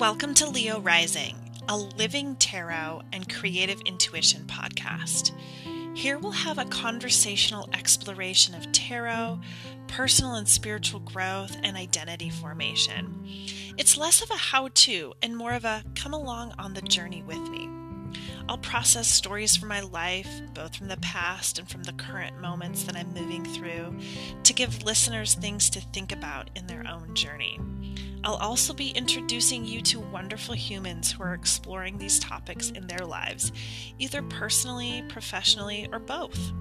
Welcome to Leo Rising, a living tarot and creative intuition podcast. Here we'll have a conversational exploration of tarot, personal and spiritual growth, and identity formation. It's less of a how to and more of a come along on the journey with me. I'll process stories from my life, both from the past and from the current moments that I'm moving through, to give listeners things to think about in their own journey. I'll also be introducing you to wonderful humans who are exploring these topics in their lives, either personally, professionally, or both.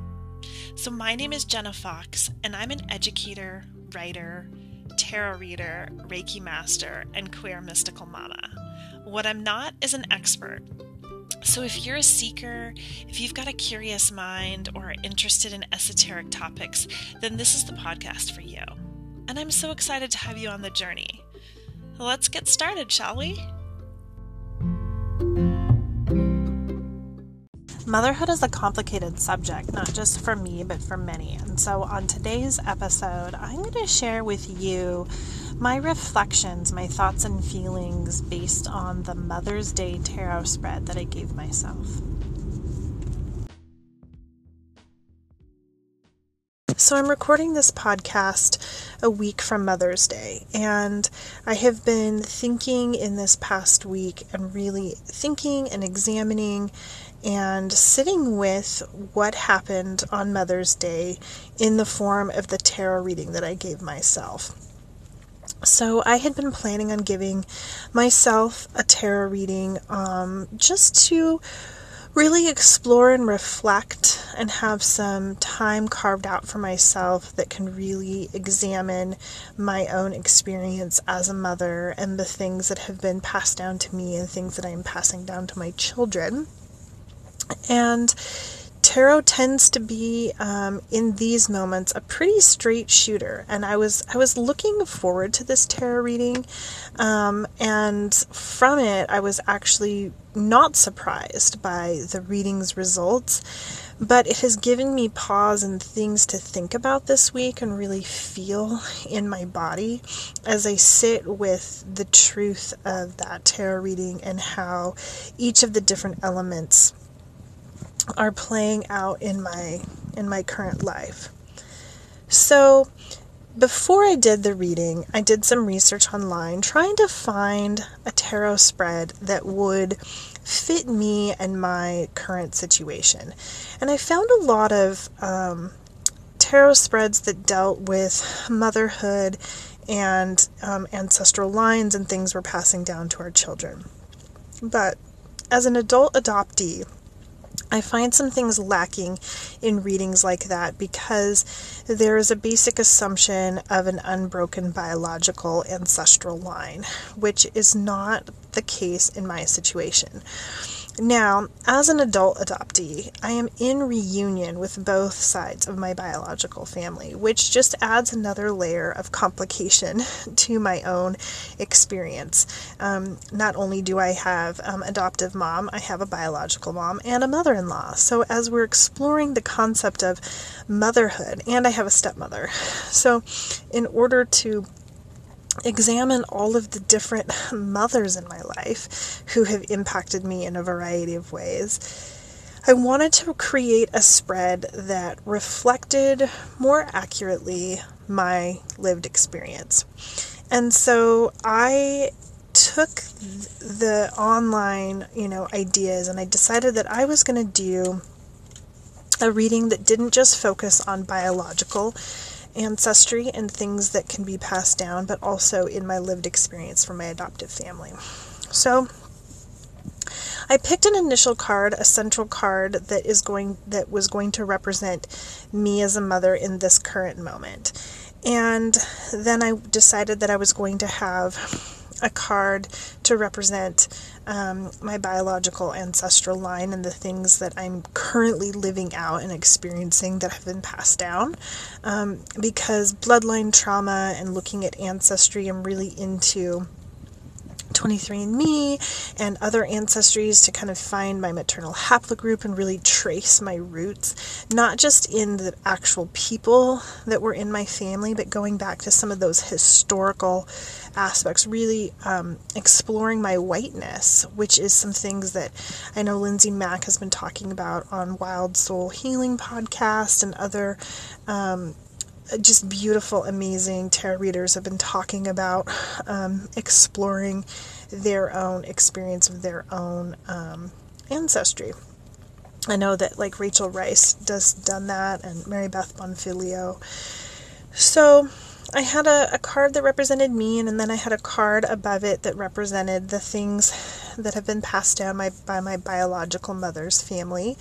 So, my name is Jenna Fox, and I'm an educator, writer, tarot reader, Reiki master, and queer mystical mama. What I'm not is an expert. So, if you're a seeker, if you've got a curious mind, or are interested in esoteric topics, then this is the podcast for you. And I'm so excited to have you on the journey. Let's get started, shall we? Motherhood is a complicated subject, not just for me, but for many. And so, on today's episode, I'm going to share with you my reflections, my thoughts and feelings based on the Mother's Day tarot spread that I gave myself. So, I'm recording this podcast a week from Mother's Day, and I have been thinking in this past week and really thinking and examining and sitting with what happened on Mother's Day in the form of the tarot reading that I gave myself. So, I had been planning on giving myself a tarot reading um, just to really explore and reflect and have some time carved out for myself that can really examine my own experience as a mother and the things that have been passed down to me and things that I am passing down to my children. And tarot tends to be um, in these moments a pretty straight shooter. And i was i was looking forward to this tarot reading um, and from it i was actually not surprised by the reading's results. But it has given me pause and things to think about this week and really feel in my body as I sit with the truth of that tarot reading and how each of the different elements are playing out in my in my current life. So before I did the reading, I did some research online trying to find a tarot spread that would fit me and my current situation. And I found a lot of um, tarot spreads that dealt with motherhood and um, ancestral lines and things we're passing down to our children. But as an adult adoptee, I find some things lacking in readings like that because there is a basic assumption of an unbroken biological ancestral line, which is not the case in my situation. Now, as an adult adoptee, I am in reunion with both sides of my biological family, which just adds another layer of complication to my own experience. Um, not only do I have um, adoptive mom, I have a biological mom and a mother-in-law. So as we're exploring the concept of motherhood, and I have a stepmother, so in order to examine all of the different mothers in my life who have impacted me in a variety of ways. I wanted to create a spread that reflected more accurately my lived experience. And so I took the online, you know, ideas and I decided that I was going to do a reading that didn't just focus on biological ancestry and things that can be passed down, but also in my lived experience from my adoptive family. So I picked an initial card, a central card that is going that was going to represent me as a mother in this current moment. And then I decided that I was going to have a card to represent um, my biological ancestral line and the things that I'm currently living out and experiencing that have been passed down. Um, because bloodline trauma and looking at ancestry, I'm really into 23andMe and other ancestries to kind of find my maternal haplogroup and really trace my roots, not just in the actual people that were in my family, but going back to some of those historical aspects, really um, exploring my whiteness, which is some things that I know Lindsay Mack has been talking about on Wild Soul Healing podcast and other. Um, just beautiful, amazing tarot readers have been talking about um, exploring their own experience of their own um, ancestry. I know that like Rachel Rice does done that and Mary Beth Bonfilio. So I had a, a card that represented me, and, and then I had a card above it that represented the things that have been passed down my, by my biological mother's family.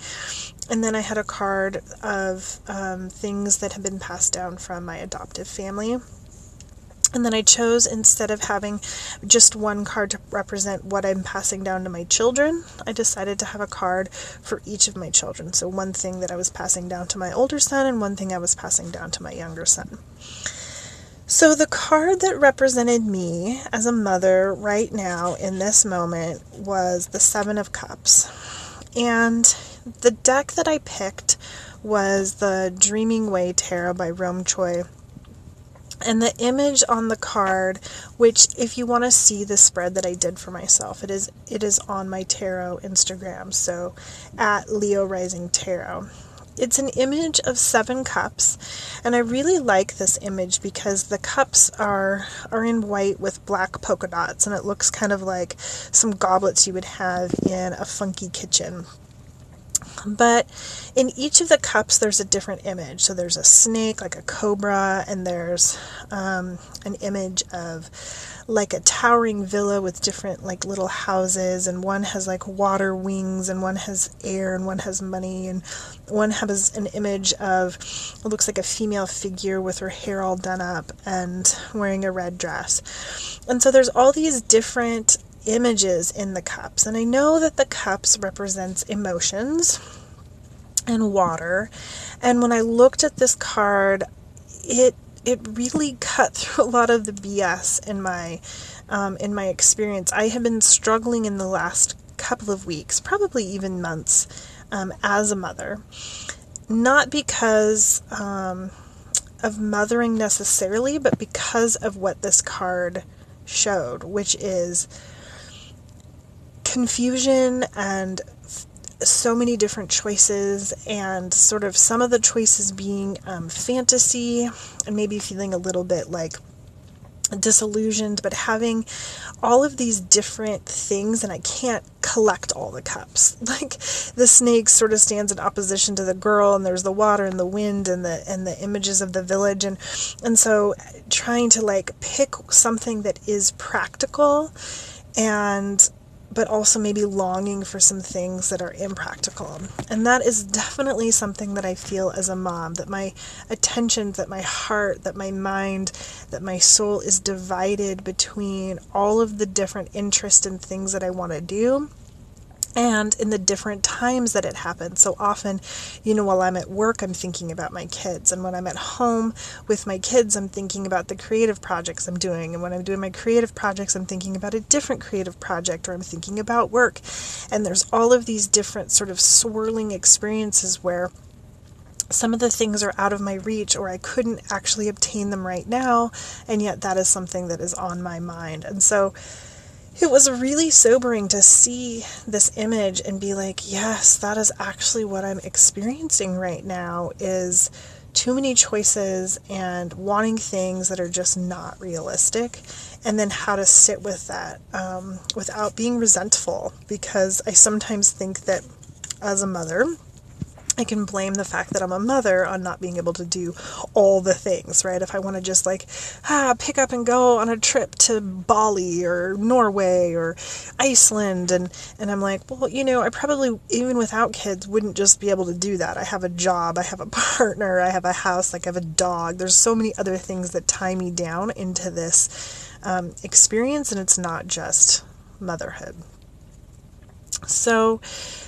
And then I had a card of um, things that have been passed down from my adoptive family. And then I chose, instead of having just one card to represent what I'm passing down to my children, I decided to have a card for each of my children. So, one thing that I was passing down to my older son, and one thing I was passing down to my younger son. So, the card that represented me as a mother right now in this moment was the Seven of Cups. And the deck that I picked was the Dreaming Way Tarot by Rome Choi. And the image on the card, which if you want to see the spread that I did for myself, it is it is on my tarot Instagram, so at Leo Rising Tarot. It's an image of seven cups, and I really like this image because the cups are are in white with black polka dots, and it looks kind of like some goblets you would have in a funky kitchen. But in each of the cups, there's a different image. So there's a snake, like a cobra, and there's um, an image of like a towering villa with different like little houses and one has like water wings and one has air and one has money and one has an image of it looks like a female figure with her hair all done up and wearing a red dress. And so there's all these different images in the cups and I know that the cups represents emotions and water. And when I looked at this card, it it really cut through a lot of the BS in my um, in my experience. I have been struggling in the last couple of weeks, probably even months, um, as a mother. Not because um, of mothering necessarily, but because of what this card showed, which is confusion and so many different choices, and sort of some of the choices being um, fantasy, and maybe feeling a little bit like disillusioned, but having all of these different things, and I can't collect all the cups. Like the snake sort of stands in opposition to the girl, and there's the water and the wind and the and the images of the village, and and so trying to like pick something that is practical and but also maybe longing for some things that are impractical. And that is definitely something that I feel as a mom that my attention, that my heart, that my mind, that my soul is divided between all of the different interests and things that I want to do and in the different times that it happens. So often, you know, while I'm at work, I'm thinking about my kids. And when I'm at home with my kids, I'm thinking about the creative projects I'm doing. And when I'm doing my creative projects, I'm thinking about a different creative project or I'm thinking about work. And there's all of these different sort of swirling experiences where some of the things are out of my reach or I couldn't actually obtain them right now. And yet that is something that is on my mind. And so, it was really sobering to see this image and be like, yes, that is actually what I'm experiencing right now is too many choices and wanting things that are just not realistic and then how to sit with that um, without being resentful because I sometimes think that as a mother I can blame the fact that I'm a mother on not being able to do all the things, right? If I want to just like ah, pick up and go on a trip to Bali or Norway or Iceland and and I'm like, well, you know, I probably even without kids wouldn't just be able to do that. I have a job, I have a partner, I have a house, like I have a dog. There's so many other things that tie me down into this um, experience and it's not just motherhood. So,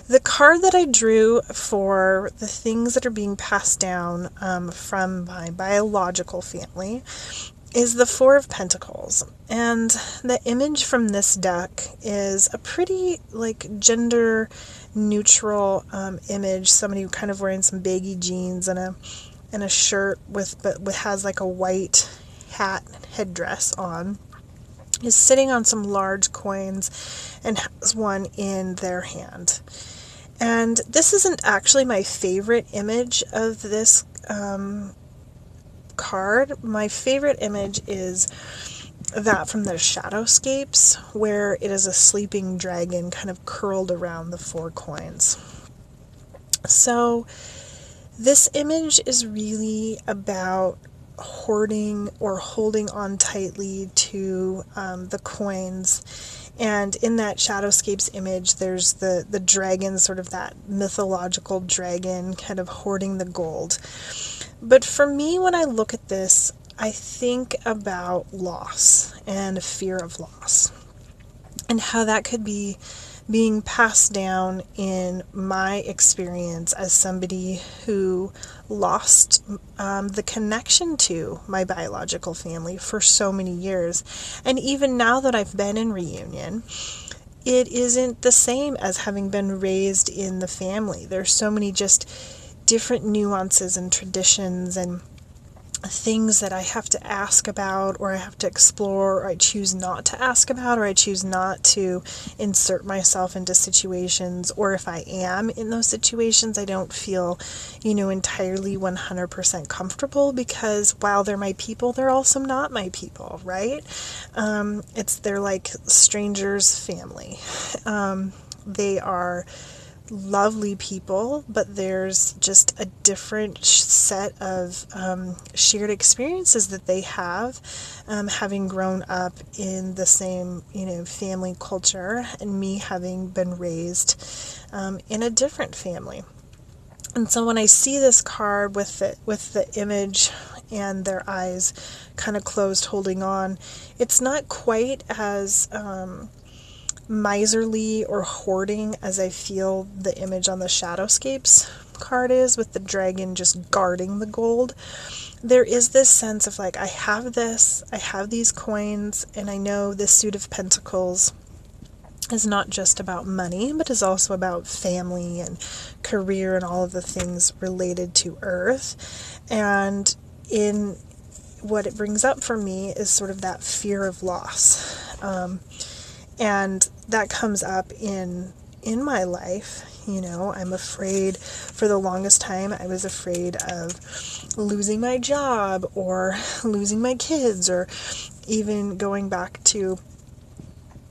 the card that I drew for the things that are being passed down um, from my biological family is the Four of Pentacles. And the image from this deck is a pretty like gender neutral um, image. Somebody kind of wearing some baggy jeans and a and a shirt with but with has like a white hat headdress on is sitting on some large coins and has one in their hand. And this isn't actually my favorite image of this um, card. My favorite image is that from the Shadowscapes, where it is a sleeping dragon kind of curled around the four coins. So, this image is really about hoarding or holding on tightly to um, the coins. And in that Shadowscapes image, there's the, the dragon, sort of that mythological dragon, kind of hoarding the gold. But for me, when I look at this, I think about loss and fear of loss and how that could be being passed down in my experience as somebody who lost um, the connection to my biological family for so many years. And even now that I've been in reunion, it isn't the same as having been raised in the family. There's so many just different nuances and traditions and things that I have to ask about or I have to explore or I choose not to ask about or I choose not to insert myself into situations or if I am in those situations I don't feel you know entirely 100% comfortable because while they're my people they're also not my people right? Um, it's they're like strangers family. Um, they are lovely people, but there's just a different set of um, shared experiences that they have, um, having grown up in the same, you know, family culture, and me having been raised um, in a different family. And so when I see this card with the with the image and their eyes kind of closed, holding on, it's not quite as um, miserly or hoarding as I feel the image on the Shadowscapes card is, with the dragon just guarding the gold. There is this sense of like, I have this, I have these coins, and I know this suit of pentacles is not just about money, but is also about family and career and all of the things related to Earth. And in what it brings up for me is sort of that fear of loss. Um, and that comes up in in my life you know i'm afraid for the longest time i was afraid of losing my job or losing my kids or even going back to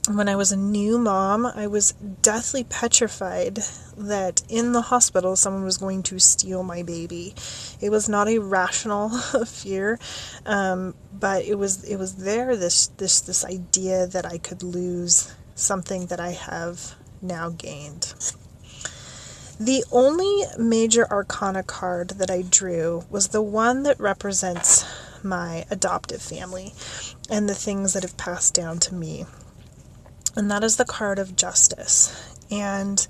when I was a new mom, I was deathly petrified that in the hospital someone was going to steal my baby. It was not a rational fear, um, but it was it was there. This this this idea that I could lose something that I have now gained. The only major arcana card that I drew was the one that represents my adoptive family and the things that have passed down to me and that is the card of justice. And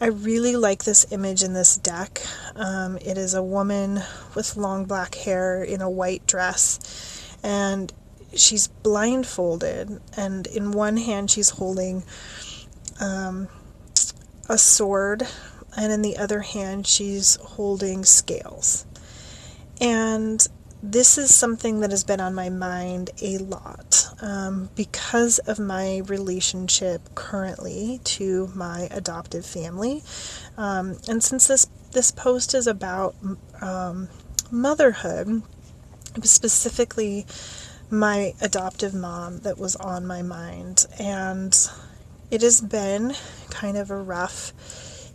I really like this image in this deck. Um, it is a woman with long black hair in a white dress, and she's blindfolded, and in one hand she's holding um, a sword, and in the other hand she's holding scales. And this is something that has been on my mind a lot um, because of my relationship currently to my adoptive family. Um, and since this, this post is about um, motherhood, specifically my adoptive mom that was on my mind. And it has been kind of a rough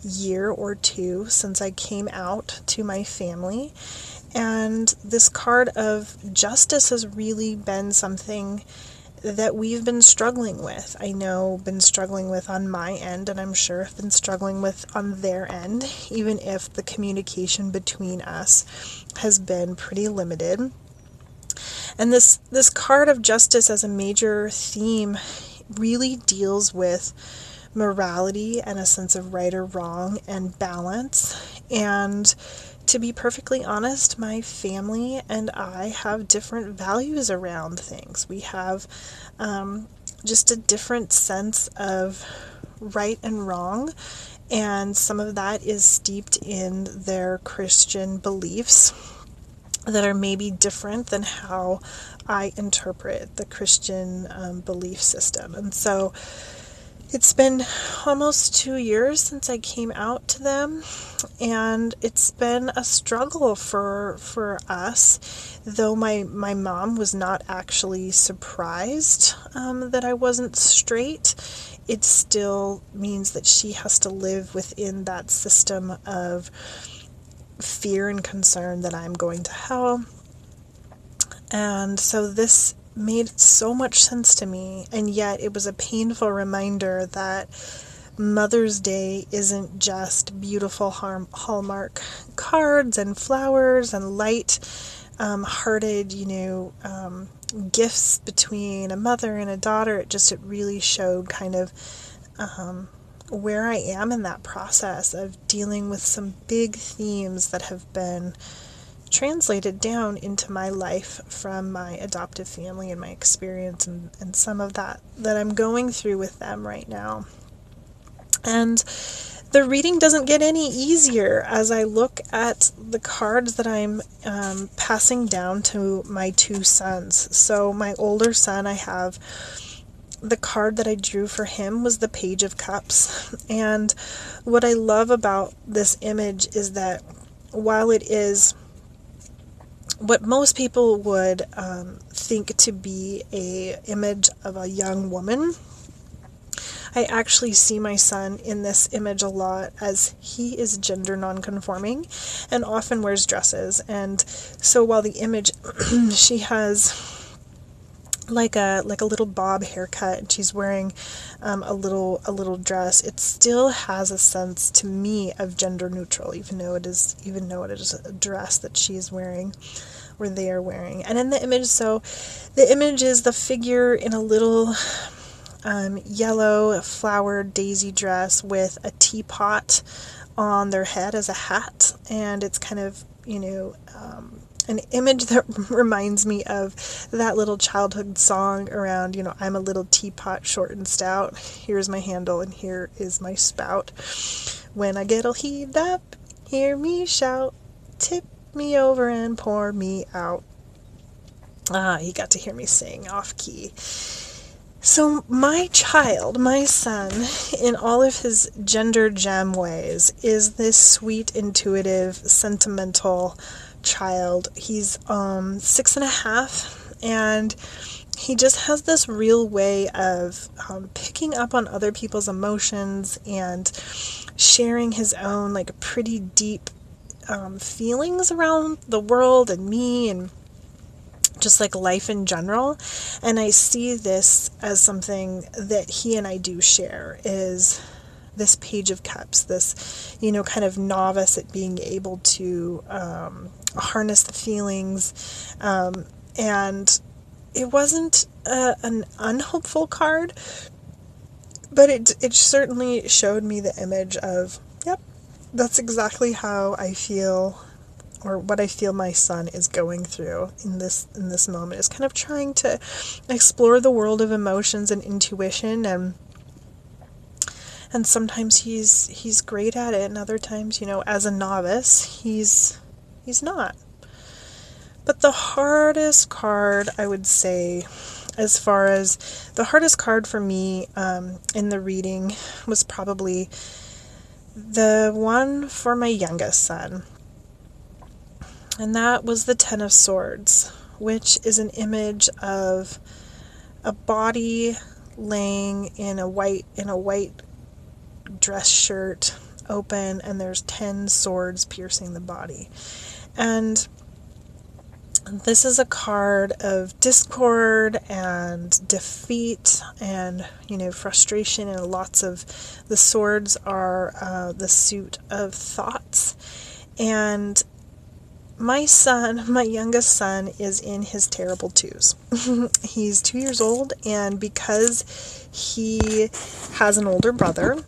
year or two since I came out to my family. And this card of justice has really been something that we've been struggling with. I know been struggling with on my end and I'm sure have been struggling with on their end, even if the communication between us has been pretty limited. And this this card of justice as a major theme really deals with morality and a sense of right or wrong and balance and to be perfectly honest, my family and I have different values around things. We have um, just a different sense of right and wrong, and some of that is steeped in their Christian beliefs that are maybe different than how I interpret the Christian um, belief system. And so it's been almost two years since I came out to them, and it's been a struggle for for us. Though my my mom was not actually surprised um, that I wasn't straight, it still means that she has to live within that system of fear and concern that I'm going to hell. And so this made so much sense to me, and yet it was a painful reminder that Mother's Day isn't just beautiful Hallmark cards and flowers and light um, hearted, you know, um, gifts between a mother and a daughter. It just, it really showed kind of um, where I am in that process of dealing with some big themes that have been translated down into my life from my adoptive family and my experience and, and some of that that I'm going through with them right now. And the reading doesn't get any easier as I look at the cards that I'm um, passing down to my two sons. So, my older son, I have the card that I drew for him was the Page of Cups. And what I love about this image is that while it is what most people would um, think to be a image of a young woman I actually see my son in this image a lot as he is gender nonconforming and often wears dresses. And so while the image, she has like a like a little bob haircut and she's wearing um, a little a little dress it still has a sense to me of gender neutral even though it is even though it is a dress that she is wearing or they are wearing. And in the image so the image is the figure in a little um, yellow flowered daisy dress with a teapot on their head as a hat, and it's kind of, you know, um, an image that reminds me of that little childhood song around, you know, I'm a little teapot, short and stout. Here's my handle, and here is my spout. When I get all heaved up, hear me shout, tip me over and pour me out. Ah, he got to hear me sing off key. So, my child, my son, in all of his gender gem ways, is this sweet, intuitive, sentimental child. He's um, six and a half, and he just has this real way of um, picking up on other people's emotions and sharing his own, like, pretty deep um, feelings around the world and me and just like life in general. And I see this as something that he and I do share is this page of cups, this, you know, kind of novice at being able to um, harness the feelings. Um, and it wasn't a, an unhopeful card, but it, it certainly showed me the image of, yep, that's exactly how I feel or what I feel my son is going through in this in this moment is kind of trying to explore the world of emotions and intuition and and sometimes he's he's great at it and other times you know as a novice he's he's not. But the hardest card i would say as far as the hardest card for me um, in the reading was probably the one for my youngest son. And that was the Ten of Swords, which is an image of a body laying in a white in a white dress shirt open and there's 10 swords piercing the body. And this is a card of discord and defeat and you know frustration and lots of the swords are uh, the suit of thoughts and my son, my youngest son, is in his terrible twos. He's two years old, and because he has an older brother,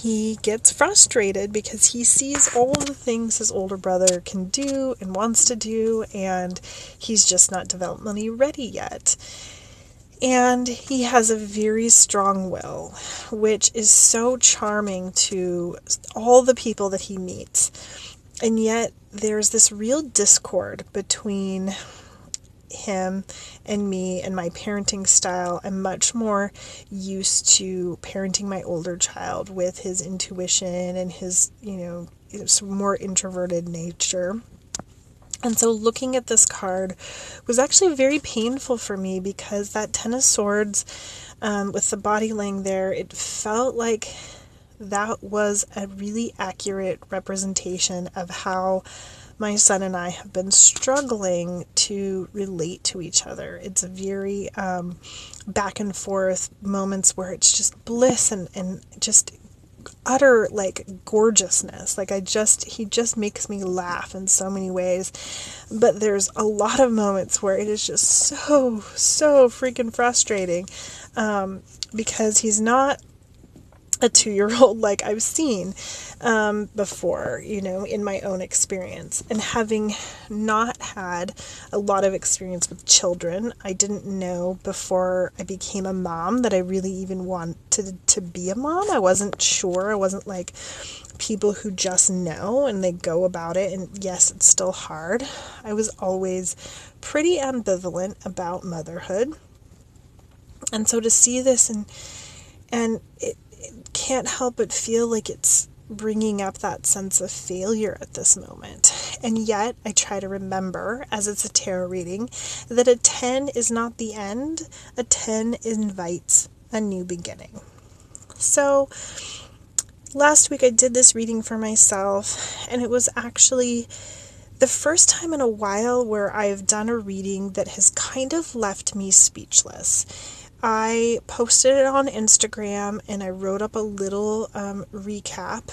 he gets frustrated because he sees all the things his older brother can do and wants to do, and he's just not developmentally ready yet. And he has a very strong will, which is so charming to all the people that he meets. And yet, there's this real discord between him and me and my parenting style. I'm much more used to parenting my older child with his intuition and his, you know, more introverted nature. And so looking at this card was actually very painful for me because that Ten of Swords, um, with the body laying there, it felt like that was a really accurate representation of how my son and I have been struggling to relate to each other. It's a very um, back and forth moments where it's just bliss and, and just utter like gorgeousness. Like I just, he just makes me laugh in so many ways. But there's a lot of moments where it is just so, so freaking frustrating um, because he's not a two year old like I've seen um, before, you know, in my own experience. And having not had a lot of experience with children, I didn't know before I became a mom that I really even wanted to be a mom. I wasn't sure. I wasn't like people who just know and they go about it. And yes, it's still hard. I was always pretty ambivalent about motherhood. And so to see this and and it, can't help but feel like it's bringing up that sense of failure at this moment. And yet, I try to remember, as it's a tarot reading, that a 10 is not the end, a 10 invites a new beginning. So, last week I did this reading for myself, and it was actually the first time in a while where I've done a reading that has kind of left me speechless. I posted it on Instagram and I wrote up a little um, recap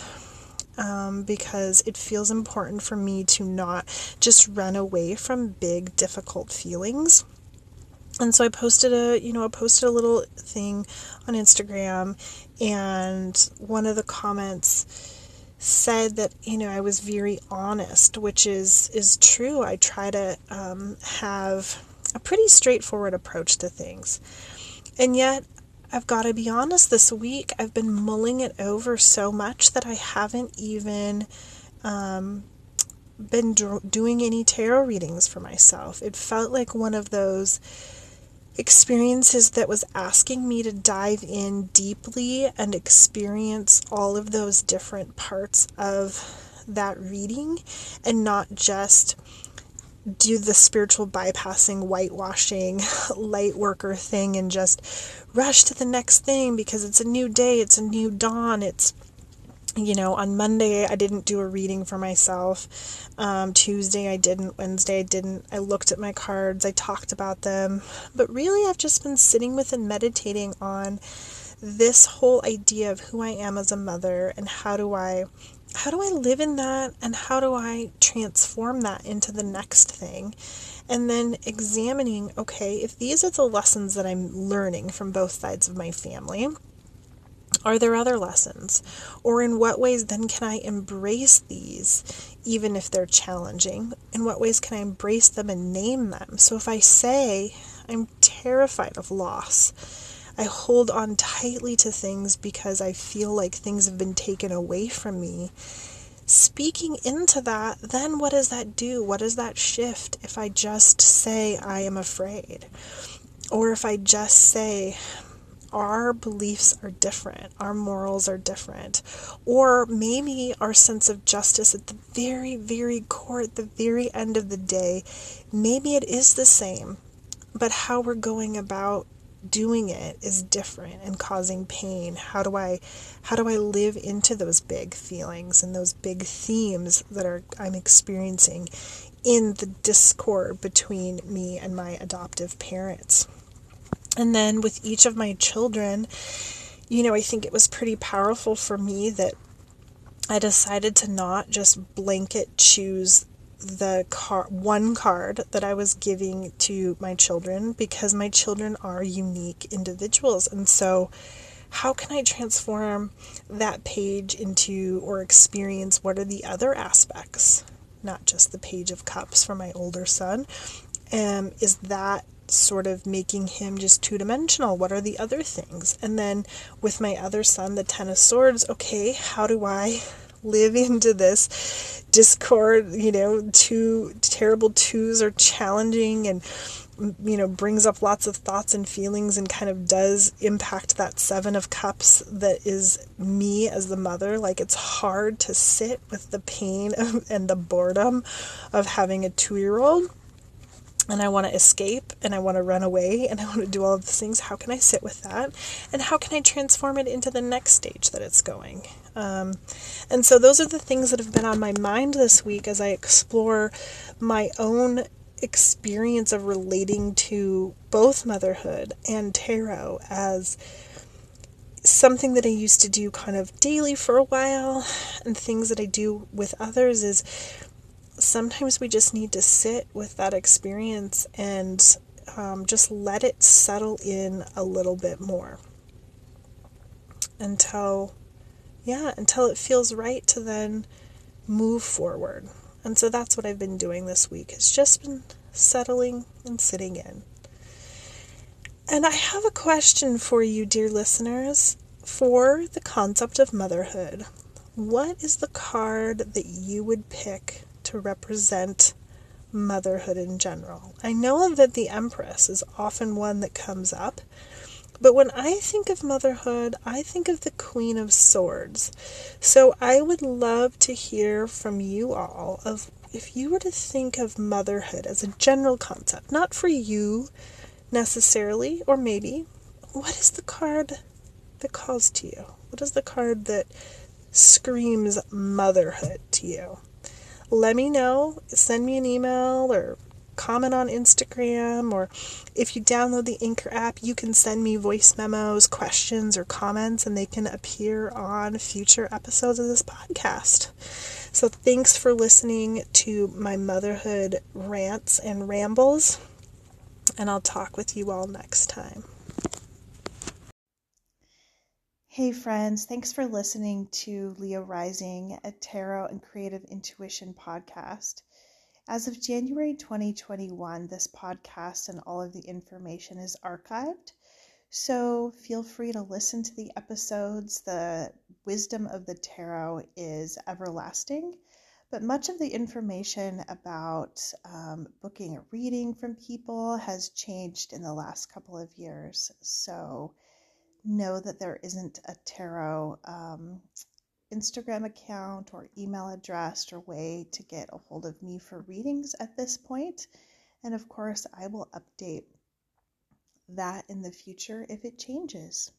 um, because it feels important for me to not just run away from big, difficult feelings. And so I posted a, you know, I posted a little thing on Instagram, and one of the comments said that you know I was very honest, which is is true. I try to um, have a pretty straightforward approach to things. And yet, I've got to be honest, this week I've been mulling it over so much that I haven't even um, been doing any tarot readings for myself. It felt like one of those experiences that was asking me to dive in deeply and experience all of those different parts of that reading and not just do the spiritual bypassing, whitewashing, light worker thing and just rush to the next thing because it's a new day, it's a new dawn, it's you know, on Monday I didn't do a reading for myself. Um, Tuesday I didn't. Wednesday I didn't. I looked at my cards. I talked about them. But really, I've just been sitting with and meditating on this whole idea of who I am as a mother and how do I how do I live in that and how do I transform that into the next thing? And then examining, okay, if these are the lessons that I'm learning from both sides of my family, are there other lessons? Or in what ways then can I embrace these, even if they're challenging? In what ways can I embrace them and name them? So if I say, I'm terrified of loss, I hold on tightly to things because I feel like things have been taken away from me. Speaking into that, then what does that do? What does that shift if I just say I am afraid? Or if I just say, our beliefs are different, our morals are different, or maybe our sense of justice at the very, very core, at the very end of the day, maybe it is the same, but how we're going about doing it is different and causing pain. How do i how do i live into those big feelings and those big themes that are i'm experiencing in the discord between me and my adoptive parents? And then with each of my children you know i think it was pretty powerful for me that i decided to not just blanket choose the car one card that I was giving to my children because my children are unique individuals and so how can I transform that page into or experience what are the other aspects, not just the page of cups for my older son? Um, is that sort of making him just two dimensional? What are the other things? And then with my other son, the Ten of Swords, okay, how do I live into this discord? You know, two terrible twos are challenging and you know brings up lots of thoughts and feelings and kind of does impact that seven of cups that is me as the mother like it's hard to sit with the pain and the boredom of having a 2-year-old and I want to escape and I want to run away and I want to do all of these things. How can I sit with that? And how can I transform it into the next stage that it's going? Um, and so, those are the things that have been on my mind this week as I explore my own experience of relating to both motherhood and tarot as something that I used to do kind of daily for a while, and things that I do with others is sometimes we just need to sit with that experience and um, just let it settle in a little bit more until, yeah, until it feels right to then move forward. And so that's what I've been doing this week. It's just been settling and sitting in. And I have a question for you, dear listeners, for the concept of motherhood. What is the card that you would pick to represent motherhood in general. I know that the Empress is often one that comes up, but when I think of motherhood, I think of the Queen of Swords. So I would love to hear from you all of if you were to think of motherhood as a general concept, not for you necessarily, or maybe, what is the card that calls to you? What is the card that screams motherhood to you? let me know. Send me an email or comment on Instagram, or if you download the Anchor app, you can send me voice memos, questions, or comments, and they can appear on future episodes of this podcast. So, thanks for listening to my motherhood rants and rambles, and I'll talk with you all next time. Hey, friends, thanks for listening to Leo Rising, a tarot and creative intuition podcast. As of January 2021, this podcast and all of the information is archived. So feel free to listen to the episodes. The wisdom of the tarot is everlasting, but much of the information about um, booking a reading from people has changed in the last couple of years. So know that there isn't a tarot um, Instagram account or email address or way to get a hold of me for readings at this point. And of course, I will update that in the future if it changes.